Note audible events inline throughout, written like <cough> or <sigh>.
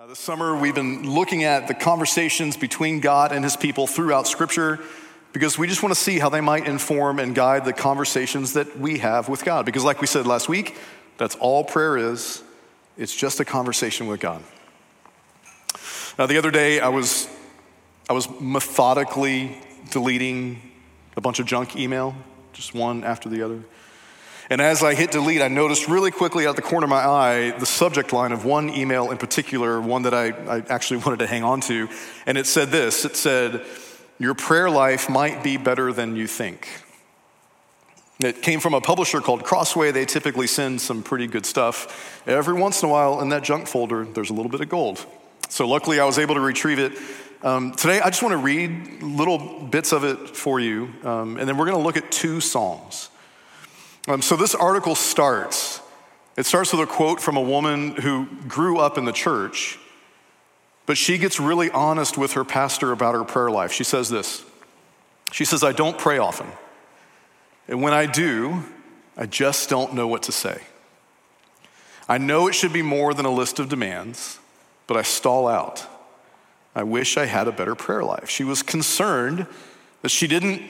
Uh, this summer, we've been looking at the conversations between God and his people throughout Scripture because we just want to see how they might inform and guide the conversations that we have with God. Because, like we said last week, that's all prayer is it's just a conversation with God. Now, the other day, I was, I was methodically deleting a bunch of junk email, just one after the other. And as I hit delete, I noticed really quickly out the corner of my eye the subject line of one email in particular, one that I, I actually <laughs> wanted to hang on to. And it said this it said, Your prayer life might be better than you think. It came from a publisher called Crossway. They typically send some pretty good stuff. Every once in a while, in that junk folder, there's a little bit of gold. So luckily, I was able to retrieve it. Um, today, I just want to read little bits of it for you, um, and then we're going to look at two Psalms. Um, so this article starts. It starts with a quote from a woman who grew up in the church, but she gets really honest with her pastor about her prayer life. She says this She says, I don't pray often. And when I do, I just don't know what to say. I know it should be more than a list of demands, but I stall out. I wish I had a better prayer life. She was concerned that she didn't,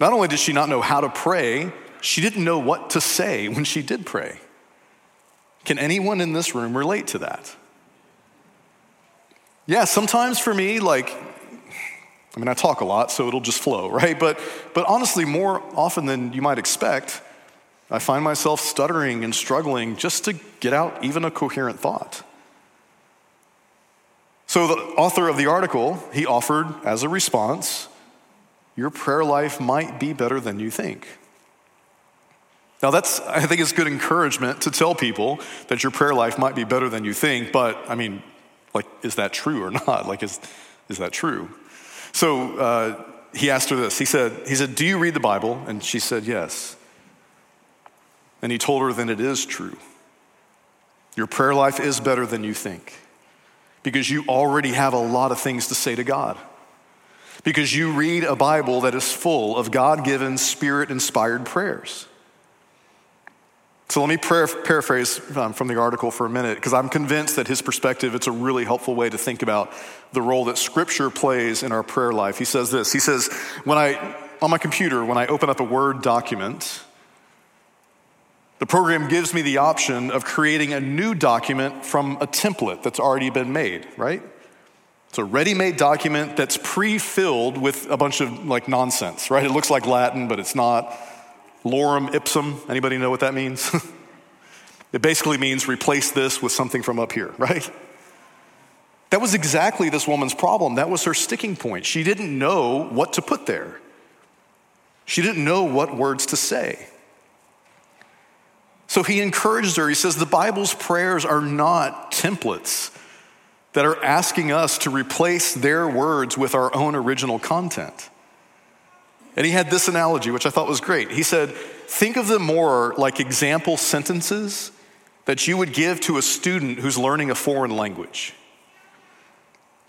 not only did she not know how to pray, she didn't know what to say when she did pray. Can anyone in this room relate to that? Yeah, sometimes for me, like, I mean, I talk a lot, so it'll just flow, <laughs> right? But, but honestly, more often than you might expect, I find myself stuttering and struggling just to get out even a coherent thought. So, the author of the article, he offered as a response, Your prayer life might be better than you think. Now, that's, I think, it's good encouragement to tell people that your prayer life might be better than you think, but I mean, like, is that true or <laughs> not? Like, is, is that true? So uh, he asked her this. He said, he said, Do you read the Bible? And she said, Yes. And he told her, Then it is true. Your prayer life is better than you think because you already have a lot of things to say to God. Because you read a Bible that is full of God given, spirit inspired prayers. So let me paraphrase um, from the article for a minute, because I'm convinced that his perspective, it's a really helpful way to think about the role that scripture plays in our prayer life. He says this, he says, when I, on my computer, when I open up a Word document, the program gives me the option of creating a new document from a template that's already been made, right? It's a ready-made document that's pre-filled with a bunch of like nonsense, right? It looks like Latin, but it's not lorem ipsum. Anybody know what that means? <laughs> it basically means replace this with something from up here, right? That was exactly this woman's problem. That was her sticking point. She didn't know what to put there. She didn't know what words to say. So he encouraged her. He says, The Bible's prayers are not templates that are asking us to replace their words with our own original content. And he had this analogy, which I thought was great. He said, Think of them more like example sentences that you would give to a student who's learning a foreign language.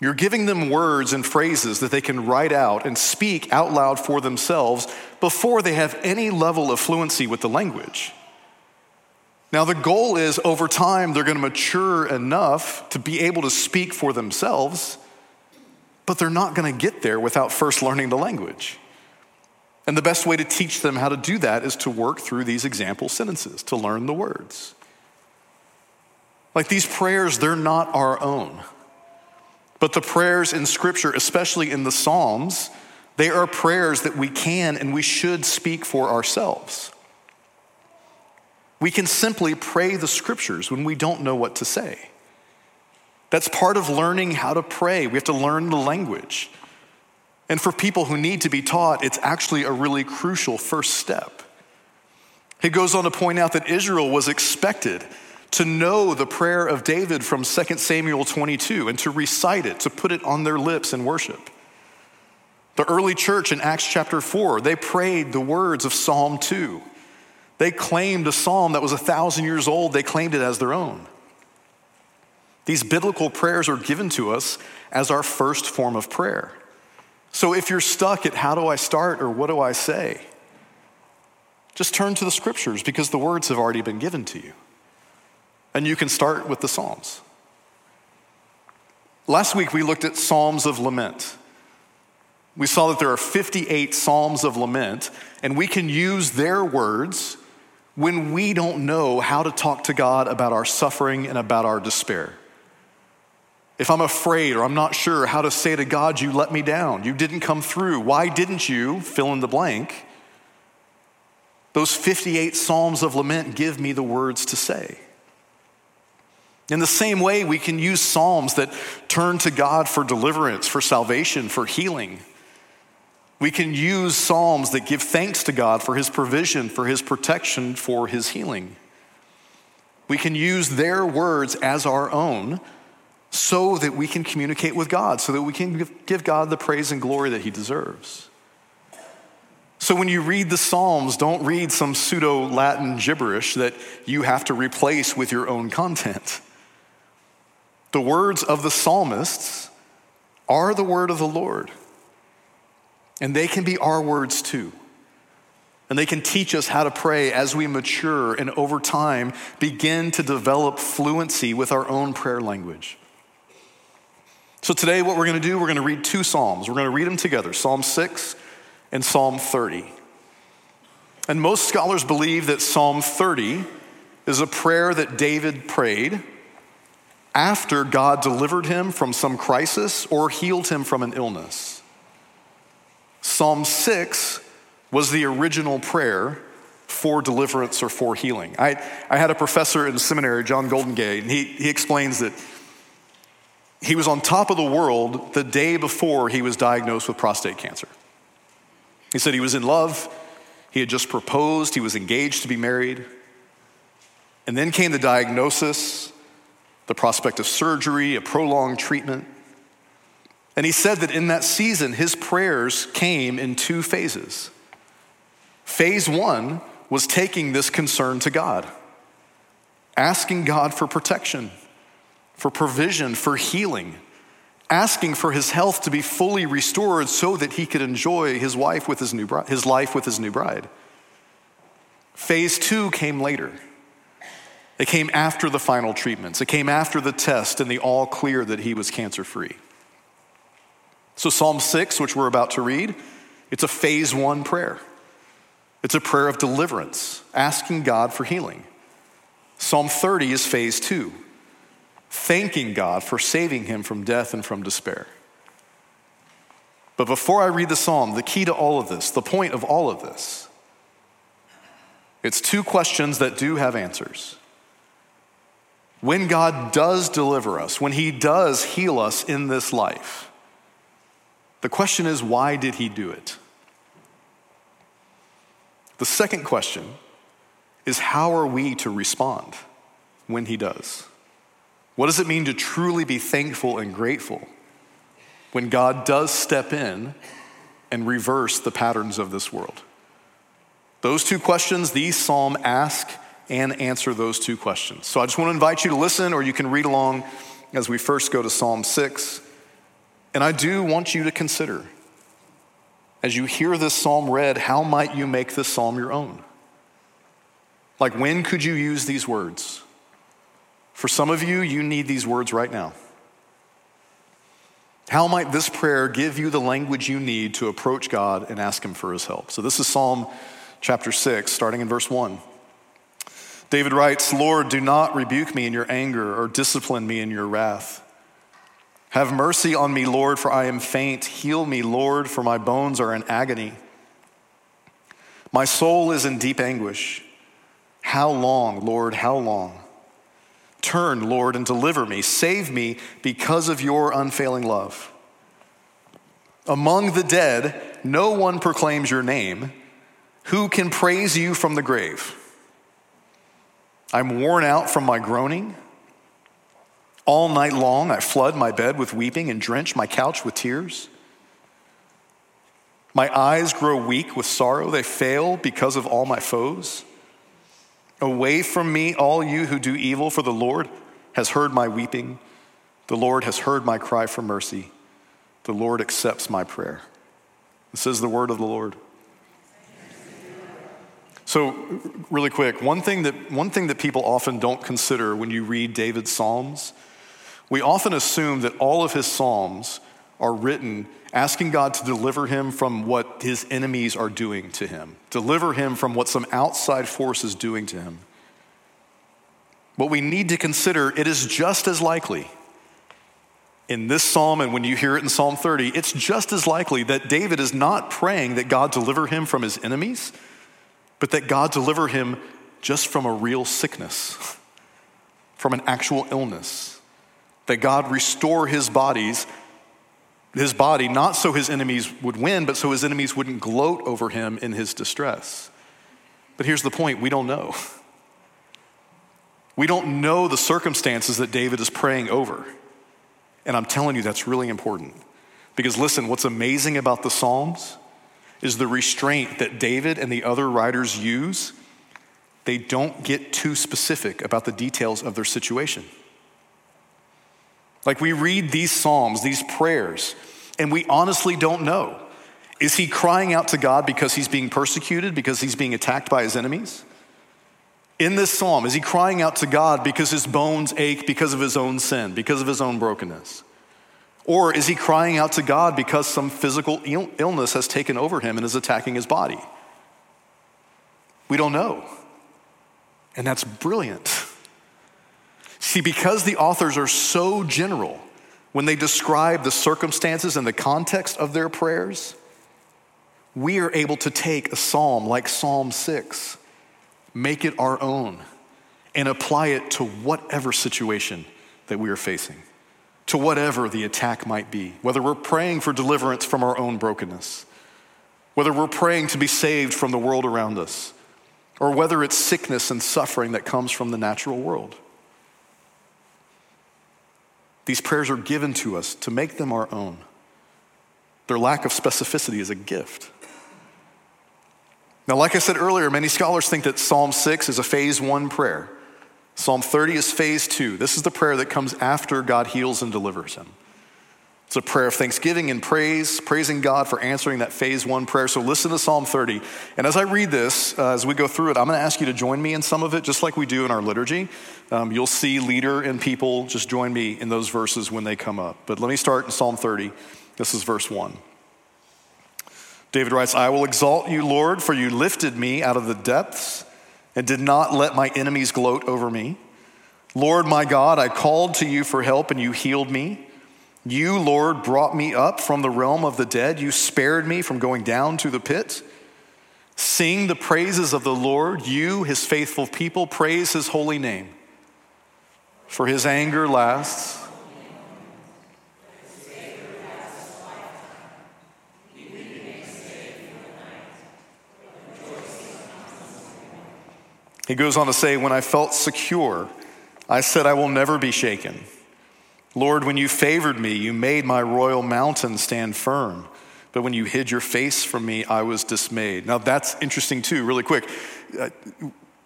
You're giving them words and phrases that they can write out and speak out loud for themselves before they have any level of fluency with the language. Now, the goal is over time, they're going to mature enough to be able to speak for themselves, but they're not going to get there without first learning the language. And the best way to teach them how to do that is to work through these example sentences, to learn the words. Like these prayers, they're not our own. But the prayers in Scripture, especially in the Psalms, they are prayers that we can and we should speak for ourselves. We can simply pray the Scriptures when we don't know what to say. That's part of learning how to pray. We have to learn the language. And for people who need to be taught, it's actually a really crucial first step. He goes on to point out that Israel was expected to know the prayer of David from 2 Samuel 22 and to recite it, to put it on their lips in worship. The early church in Acts chapter 4, they prayed the words of Psalm 2. They claimed a psalm that was a thousand years old, they claimed it as their own. These biblical prayers are given to us as our first form of prayer. So if you're stuck at how do I start or what do I say, just turn to the scriptures because the words have already been given to you. And you can start with the Psalms. Last week we looked at Psalms of Lament. We saw that there are 58 Psalms of Lament, and we can use their words when we don't know how to talk to God about our suffering and about our despair. If I'm afraid or I'm not sure how to say to God, You let me down, you didn't come through, why didn't you fill in the blank? Those 58 Psalms of Lament give me the words to say. In the same way, we can use Psalms that turn to God for deliverance, for salvation, for healing. We can use Psalms that give thanks to God for His provision, for His protection, for His healing. We can use their words as our own so that we can communicate with God, so that we can give God the praise and glory that He deserves. So when you read the Psalms, don't read some pseudo Latin gibberish that you have to replace with your own content. The words of the psalmists are the word of the Lord. And they can be our words too. And they can teach us how to pray as we mature and over time begin to develop fluency with our own prayer language. So, today, what we're going to do, we're going to read two Psalms. We're going to read them together Psalm 6 and Psalm 30. And most scholars believe that Psalm 30 is a prayer that David prayed after God delivered him from some crisis or healed him from an illness. Psalm 6 was the original prayer for deliverance or for healing. I, I had a professor in seminary, John Goldingay, and he, he explains that he was on top of the world the day before he was diagnosed with prostate cancer. He said he was in love, he had just proposed, he was engaged to be married. And then came the diagnosis, the prospect of surgery, a prolonged treatment. And he said that in that season, his prayers came in two phases. Phase one was taking this concern to God, asking God for protection, for provision, for healing, asking for his health to be fully restored so that he could enjoy his wife with his new bride, his life with his new bride. Phase two came later. It came after the final treatments. It came after the test and the all clear that he was cancer free. So, Psalm 6, which we're about to read, it's a phase one prayer. It's a prayer of deliverance, asking God for healing. Psalm 30 is phase two, thanking God for saving him from death and from despair. But before I read the psalm, the key to all of this, the point of all of this, it's two questions that do have answers. When God does deliver us, when He does heal us in this life, the question is, why did He do it? The second question is, how are we to respond when He does? What does it mean to truly be thankful and grateful when God does step in and reverse the patterns of this world? Those two questions, these psalm ask and answer those two questions. So I just want to invite you to listen, or you can read along as we first go to Psalm 6. And I do want you to consider, as you hear this psalm read, how might you make this psalm your own? Like, when could you use these words? For some of you, you need these words right now. How might this prayer give you the language you need to approach God and ask Him for His help? So, this is Psalm chapter 6, starting in verse 1. David writes, Lord, do not rebuke me in your anger or discipline me in your wrath. Have mercy on me, Lord, for I am faint. Heal me, Lord, for my bones are in agony. My soul is in deep anguish. How long, Lord, how long? Turn, Lord, and deliver me. Save me because of your unfailing love. Among the dead, no one proclaims your name. Who can praise you from the grave? I'm worn out from my groaning. All night long, I flood my bed with weeping and drench my couch with tears. My eyes grow weak with sorrow, they fail because of all my foes. Away from me, all you who do evil, for the Lord has heard my weeping. The Lord has heard my cry for mercy. The Lord accepts my prayer. This is the word of the Lord. So, really quick, one thing, that, one thing that people often don't consider when you read David's Psalms, we often assume that all of his Psalms are written asking God to deliver him from what his enemies are doing to him, deliver him from what some outside force is doing to him. What we need to consider, it is just as likely in this psalm, and when you hear it in Psalm 30, it's just as likely that David is not praying that God deliver him from his enemies, but that God deliver him just from a real sickness, <laughs> from an actual illness. That God restore his bodies, his body, not so his enemies would win, but so his enemies wouldn't gloat over him in his distress. But here's the point we don't know. We don't know the circumstances that David is praying over. And I'm telling you, that's really important. Because listen, what's amazing about the Psalms is the restraint that David and the other writers use. They don't get too specific about the details of their situation. Like we read these Psalms, these prayers, and we honestly don't know. Is he crying out to God because he's being persecuted, because he's being attacked by his enemies? In this psalm, is he crying out to God because his bones ache because of his own sin, because of his own brokenness? Or is he crying out to God because some physical illness has taken over him and is attacking his body? We don't know. And that's brilliant. See, because the authors are so general when they describe the circumstances and the context of their prayers, we are able to take a psalm like Psalm 6 make it our own, and apply it to whatever situation that we are facing, to whatever the attack might be, whether we're praying for deliverance from our own brokenness, whether we're praying to be saved from the world around us, or whether it's sickness and suffering that comes from the natural world. These prayers are given to us to make them our own. Their lack of specificity is a gift. Now, like I said earlier, many scholars think that Psalm 6 is a phase one prayer. Psalm 30 is phase two. This is the prayer that comes after God heals and delivers him. It's a prayer of thanksgiving and praise, praising God for answering that phase one prayer. So listen to Psalm 30. And as I read this, uh, as we go through it, I'm going to ask you to join me in some of it, just like we do in our liturgy. Um, you'll see leader and people just join me in those verses when they come up. But let me start in Psalm 30. This is verse 1. David writes, I will exalt you, Lord, for you lifted me out of the depths and did not let my enemies gloat over me. Lord my God, I called to you for help and you healed me. You, Lord, brought me up from the realm of the dead. You spared me from going down to the pit. Sing the praises of the Lord, you, his faithful people, praise his holy name. For his anger lasts He goes on to say, When I felt secure, I said, I will never be shaken. Lord, when you favored me, you made my royal mountain stand firm. But when you hid your face from me, I was dismayed. Now, that's interesting too, really quick. Uh,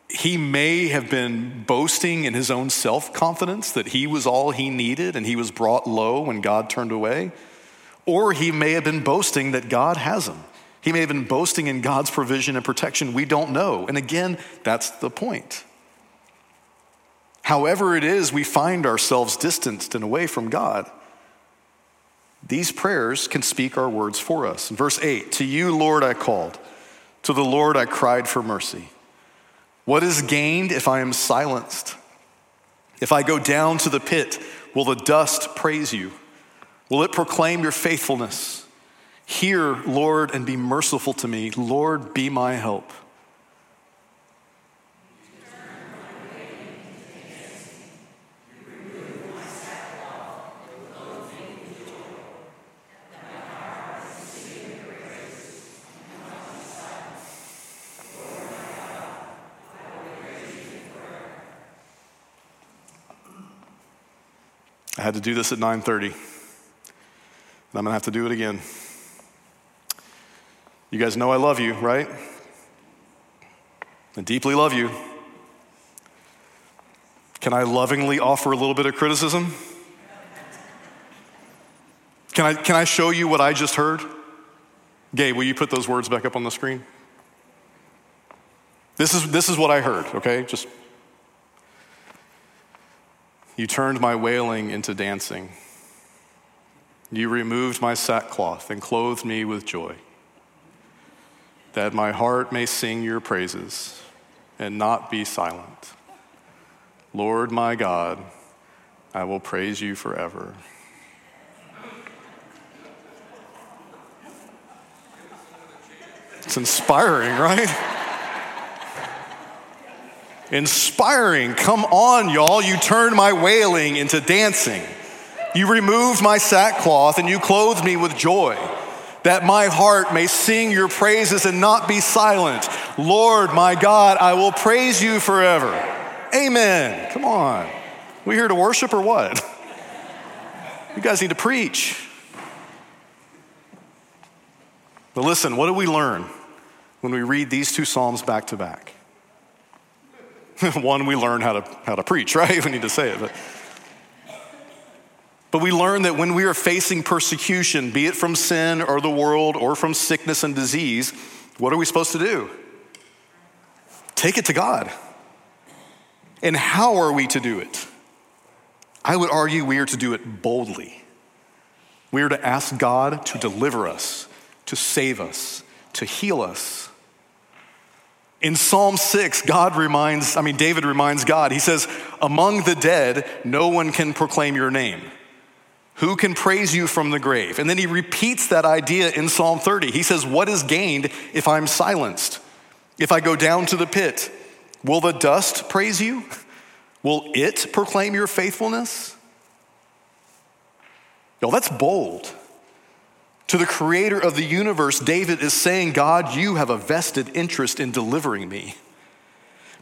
he may have been boasting in his own self confidence that he was all he needed and he was brought low when God turned away. Or he may have been boasting that God has him he may have been boasting in God's provision and protection. We don't know. And again, that's the point. However, it is we find ourselves distanced and away from God. These prayers can speak our words for us. In verse 8, to you, Lord, I called. To the Lord, I cried for mercy. What is gained if I am silenced? If I go down to the pit, will the dust praise you? Will it proclaim your faithfulness? Hear, Lord, and be merciful to me. Lord, be my help. Had to do this at 9:30. And I'm going to have to do it again. You guys know I love you, right? I deeply love you. Can I lovingly offer a little bit of criticism? Can I, can I show you what I just heard? Gabe, will you put those words back up on the screen? This is, this is what I heard, okay? Just. You turned my wailing into dancing. You removed my sackcloth and clothed me with joy, that my heart may sing your praises and not be silent. Lord my God, I will praise you forever. It's inspiring, right? Inspiring. Come on, y'all. You turned my wailing into dancing. You removed my sackcloth and you clothed me with joy, that my heart may sing your praises and not be silent. Lord, my God, I will praise you forever. Amen. Come on. We here to worship or what? You guys need to preach. But listen, what do we learn when we read these two Psalms back to back? <laughs> One, we learn how to, how to preach, <laughs> right? We need to say it. But, but we learn that when we are facing persecution, be it from sin or the world or from sickness and disease, what are we supposed to do? Take it to God. And how are we to do it? I would argue we are to do it boldly. We are to ask God to deliver us, to save us, to heal us. In Psalm 6, God reminds, I mean, David reminds God, he says, Among the dead, no one can proclaim your name. Who can praise you from the grave? And then he repeats that idea in Psalm 30. He says, What is gained if I'm silenced? If I go down to the pit, will the dust praise you? Will it proclaim your faithfulness? Yo, that's bold. To the creator of the universe, David is saying, God, you have a vested interest in delivering me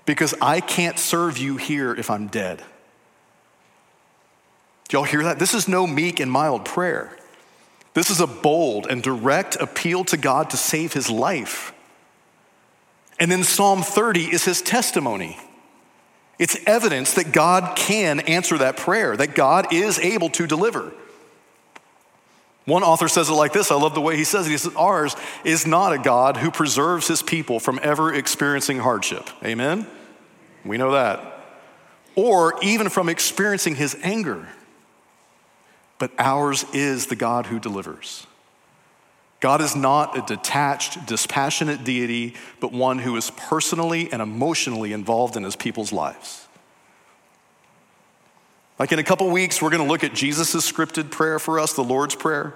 because I can't serve you here if I'm dead. Do y'all hear that? This is no meek and mild prayer. This is a bold and direct appeal to God to save his life. And then Psalm 30 is his testimony. It's evidence that God can answer that prayer, that God is able to deliver. One author says it like this. I love the way he says it. He says, Ours is not a God who preserves his people from ever experiencing hardship. Amen? We know that. Or even from experiencing his anger. But ours is the God who delivers. God is not a detached, dispassionate deity, but one who is personally and emotionally involved in his people's lives. Like in a couple weeks, we're going to look at Jesus' scripted prayer for us, the Lord's Prayer.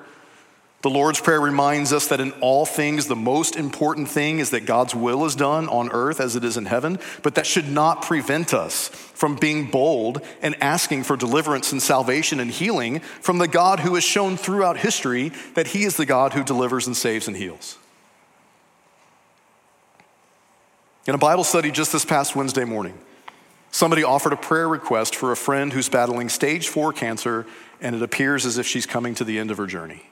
The Lord's Prayer reminds us that in all things, the most important thing is that God's will is done on earth as it is in heaven, but that should not prevent us from being bold and asking for deliverance and salvation and healing from the God who has shown throughout history that He is the God who delivers and saves and heals. In a Bible study just this past Wednesday morning, Somebody offered a prayer request for a friend who's battling stage four cancer, and it appears as if she's coming to the end of her journey.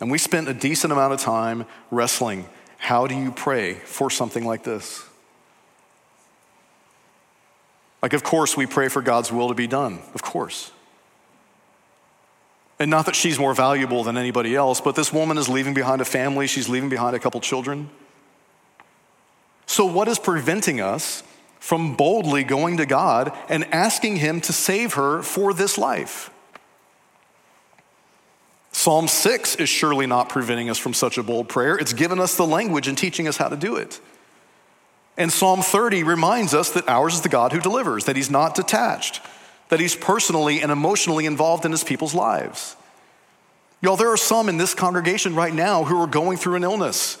And we spent a decent amount of time wrestling. How do you pray for something like this? Like, of course, we pray for God's will to be done, of course. And not that she's more valuable than anybody else, but this woman is leaving behind a family, she's leaving behind a couple children. So, what is preventing us from boldly going to God and asking Him to save her for this life. Psalm 6 is surely not preventing us from such a bold prayer. It's given us the language and teaching us how to do it. And Psalm 30 reminds us that ours is the God who delivers, that He's not detached, that He's personally and emotionally involved in His people's lives. Y'all, there are some in this congregation right now who are going through an illness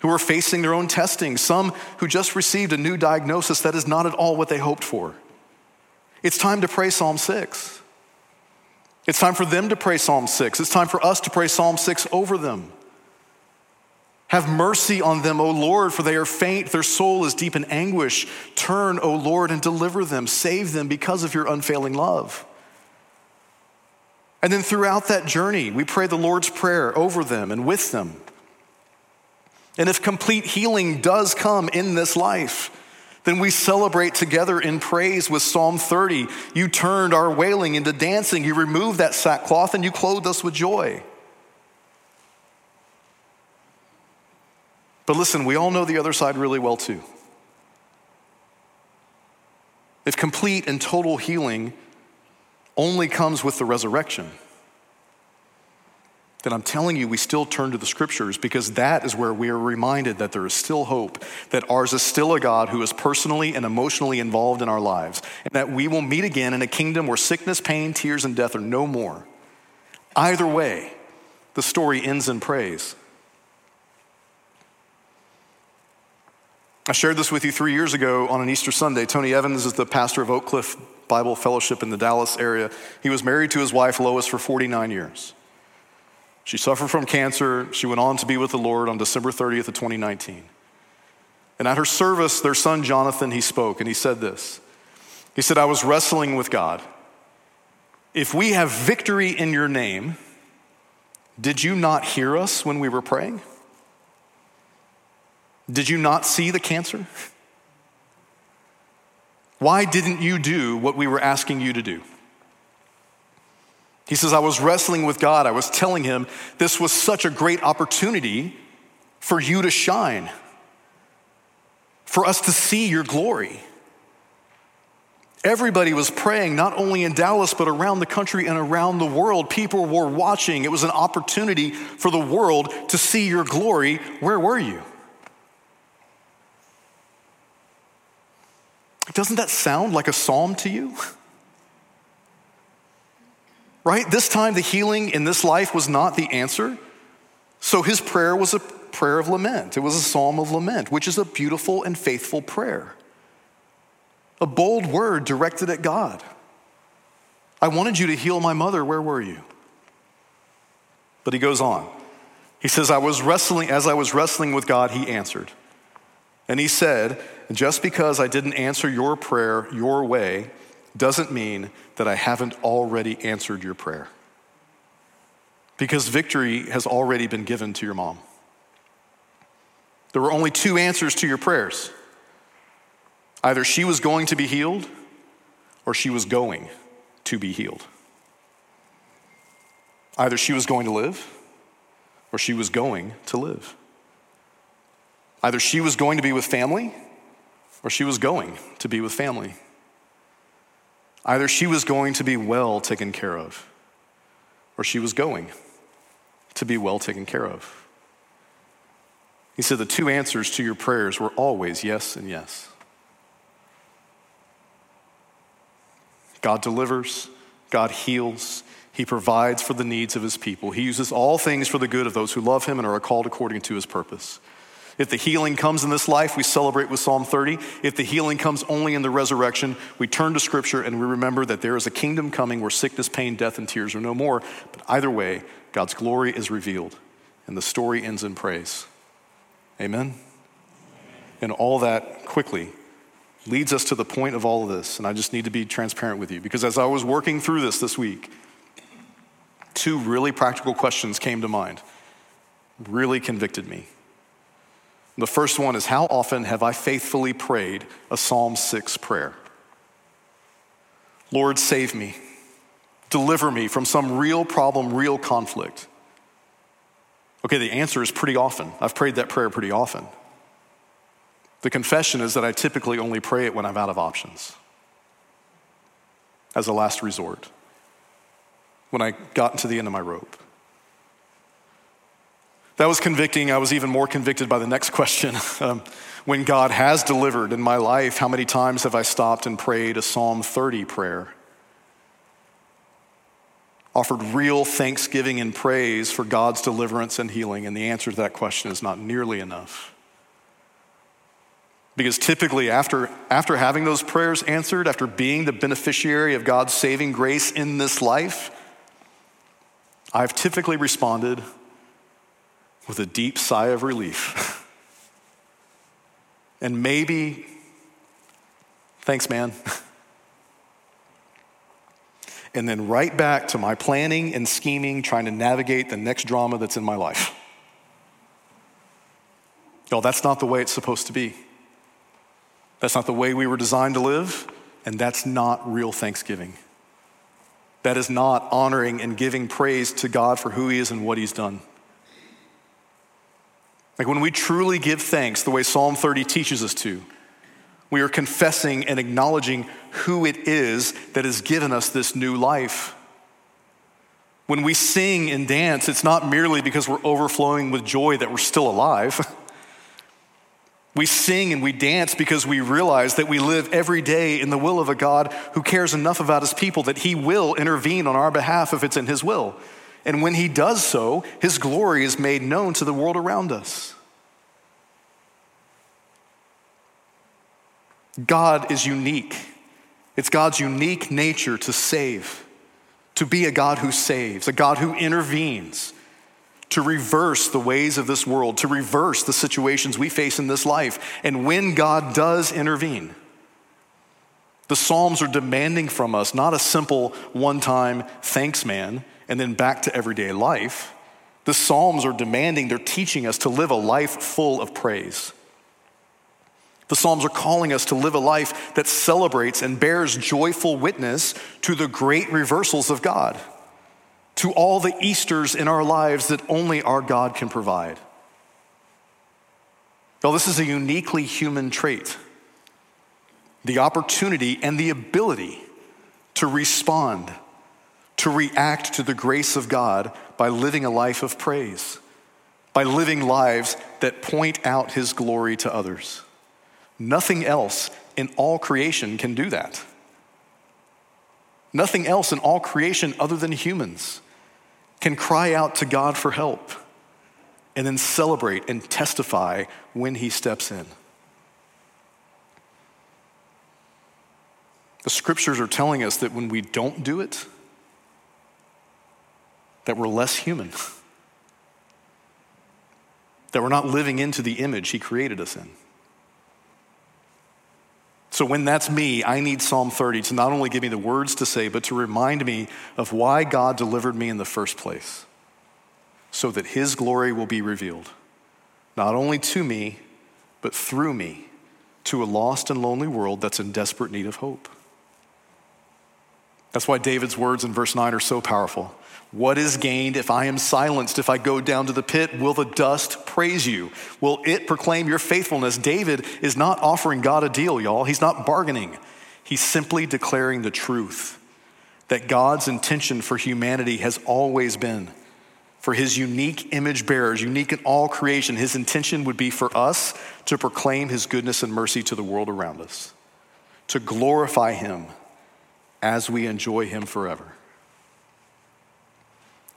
who are facing their own testing, some who just received a new diagnosis that is not at all what they hoped for. It's time to pray Psalm 6. It's time for them to pray Psalm 6. It's time for us to pray Psalm 6 over them. Have mercy on them, O Lord, for they are faint. Their soul is deep in anguish. Turn, O Lord, and deliver them. Save them because of your unfailing love. And then throughout that journey, we pray the Lord's Prayer over them and with them. And if complete healing does come in this life, then we celebrate together in praise with Psalm 30. You turned our wailing into dancing. You removed that sackcloth and you clothed us with joy. But listen, we all know the other side really well too. if complete and total healing only comes with the resurrection, then I'm telling you, we still turn to the scriptures because that is where we are reminded that there is still hope, that ours is still a God who is personally and emotionally involved in our lives, and that we will meet again in a kingdom where sickness, pain, tears, and death are no more. Either way, the story ends in praise. I shared this with you three years ago on an Easter Sunday. Tony Evans is the pastor of Oak Cliff Bible Fellowship in the Dallas area. He was married to his wife Lois for 49 years. She suffered from cancer. She went on to be with the Lord on December 30th of 2019. And at her service, their son Jonathan, he spoke and he said this. He said, I was wrestling with God. If we have victory in your name, did you not hear us when we were praying? Did you not see the cancer? Why didn't you do what we were asking you to do? He says, I was wrestling with God. I was telling him this was such a great opportunity for you to shine, for us to see your glory. Everybody was praying, not only in Dallas, but around the country and around the world. People were watching. It was an opportunity for the world to see your glory. Where were you? Doesn't that sound like a psalm to you? <laughs> right? This time, the healing in this life was not the answer. So his prayer was a prayer of lament. It was a psalm of lament, which is a beautiful and faithful prayer. A bold word directed at God. I wanted you to heal my mother. Where were you? But he goes on. He says, I was wrestling, as I was wrestling with God, he answered. And he said, Just because I didn't answer your prayer your way doesn't mean that I haven't already answered your prayer. Because victory has already been given to your mom. There were only two answers to your prayers either she was going to be healed or she was going to be healed. Either she was going to live or she was going to live. Either she was going to be with family or she was going to be with family. Either she was going to be well taken care of, or she was going to be well taken care of. He said the two answers to your prayers were always yes and yes. God delivers, God heals, He provides for the needs of His people. He uses all things for the good of those who love Him and are called according to His purpose. If the healing comes in this life, we celebrate with Psalm 30. If the healing comes only in the resurrection, we turn to Scripture and we remember that there is a kingdom coming where sickness, pain, death, and tears are no more. But either way, God's glory is revealed, and the story ends in praise. Amen? And all that quickly leads us to the point of all of this. And I just need to be transparent with you because as I was working through this this week, two really practical questions came to mind, really convicted me. The first one is How often have I faithfully prayed a Psalm 6 prayer? Lord, save me. Deliver me from some real problem, real conflict. Okay, the answer is pretty often. I've prayed that prayer pretty often. The confession is that I typically only pray it when I'm out of options, as a last resort, when I got to the end of my rope. That was convicting. I was even more convicted by the next <laughs> question. Um, when God has delivered in my life, how many times have I stopped and prayed a Psalm 30 prayer? Offered real thanksgiving and praise for God's deliverance and healing, and the answer to that question is not nearly enough. Because typically, after, after having those prayers answered, after being the beneficiary of God's saving grace in this life, I've typically responded with a deep sigh of relief. <laughs> and maybe, thanks, man. <laughs> and then right back to my planning and scheming, trying to navigate the next drama that's in my life. No, that's not the way it's supposed to be. That's not the way we were designed to live, and that's not real thanksgiving. That is not honoring and giving praise to God for who He is and what He's done. Like when we truly give thanks the way Psalm 30 teaches us to, We are confessing and acknowledging who it is that has given us this new life. When we sing and dance, it's not merely because we're overflowing with joy that we're still alive. <laughs> We sing and we dance because we realize that we live every day in the will of a God who cares enough about his people that he will intervene on our behalf if it's in his will. And when he does so, his glory is made known to the world around us. God is unique. It's God's unique nature to save, to be a God who saves, a God who intervenes, to reverse the ways of this world, to reverse the situations we face in this life. And when God does intervene, the Psalms are demanding from us not a simple one time thanks man and then back to everyday life. The Psalms are demanding, they're teaching us to live a life full of praise. The Psalms are calling us to live a life that celebrates and bears joyful witness to the great reversals of God, to all the Easters in our lives that only our God can provide. Well, this is a uniquely human trait the opportunity and the ability to respond, to react to the grace of God by living a life of praise, by living lives that point out His glory to others. Nothing else in all creation can do that. Nothing else in all creation other than humans can cry out to God for help and then celebrate and testify when He steps in. The scriptures are telling us that when we don't do it, that we're less human. <laughs> that we're not living into the image he created us in. So, when that's me, I need Psalm 30 to not only give me the words to say, but to remind me of why God delivered me in the first place, so that His glory will be revealed, not only to me, but through me, to a lost and lonely world that's in desperate need of hope. That's why David's words in verse 9 are so powerful. What is gained if I am silenced? If I go down to the pit, will the dust praise you? Will it proclaim your faithfulness? David is not offering God a deal, y'all. He's not bargaining. He's simply declaring the truth that God's intention for humanity has always been for his unique image bearers, unique in all creation. His intention would be for us to proclaim his goodness and mercy to the world around us, to glorify him as we enjoy him forever.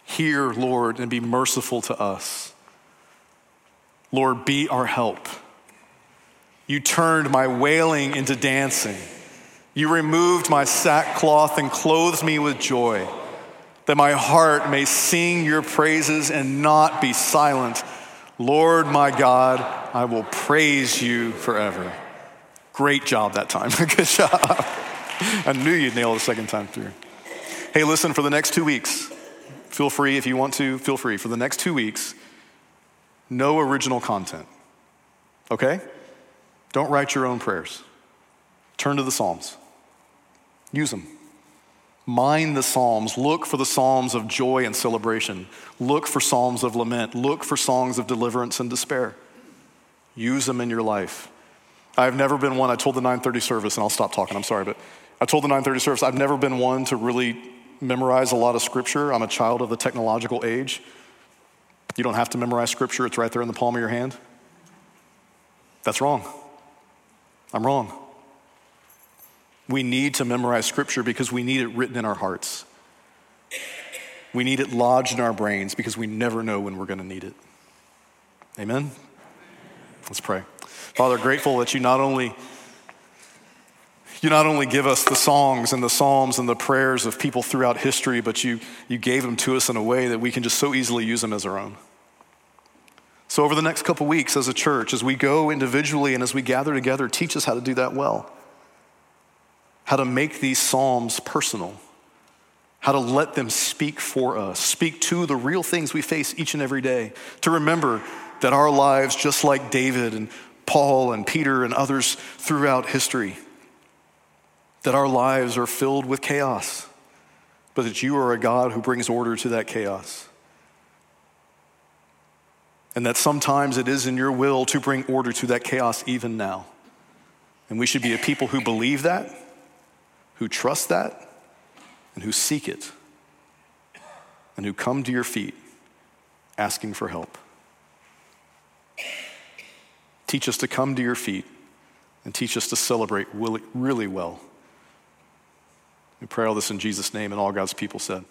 Hear, Lord, and be merciful to us. Lord, be our help. You turned my wailing into dancing. You removed my sackcloth and clothed me with joy, that my heart may sing your praises and not be silent. Lord my God, I will praise you forever. Great job that time. <laughs> Good job. <laughs> I knew you'd nail it the second time through. Hey, listen, for the next two weeks, Feel free if you want to, feel free. For the next two weeks, no original content. Okay? Don't write your own prayers. Turn to the Psalms, use them. Mine the Psalms. Look for the Psalms of joy and celebration. Look for Psalms of lament. Look for songs of deliverance and despair. Use them in your life. I've never been one, I told the 930 service, and I'll stop talking, I'm sorry, but I told the 930 service, I've never been one to really memorize a lot of scripture. I'm a child of the technological age. You don't have to memorize scripture, it's right there in the palm of your hand. That's wrong. I'm wrong. We need to memorize scripture because we need it written in our hearts. We need it lodged in our brains because we never know when we're going to need it. Amen? Let's pray. Father, grateful that you not only you not only give us the songs and the psalms and the prayers of people throughout history, but you, you gave them to us in a way that we can just so easily use them as our own. So, over the next couple weeks as a church, as we go individually and as we gather together, teach us how to do that well. How to make these psalms personal, how to let them speak for us, speak to the real things we face each and every day. To remember that our lives, just like David and Paul and Peter and others throughout history, that our lives are filled with chaos, but that you are a God who brings order to that chaos. And that sometimes it is in your will to bring order to that chaos even now. And we should be a people who believe that, who trust that, and who seek it, and who come to your feet asking for help. Teach us to come to your feet and teach us to celebrate really, really well. We pray all this in Jesus' name, and all God's people said.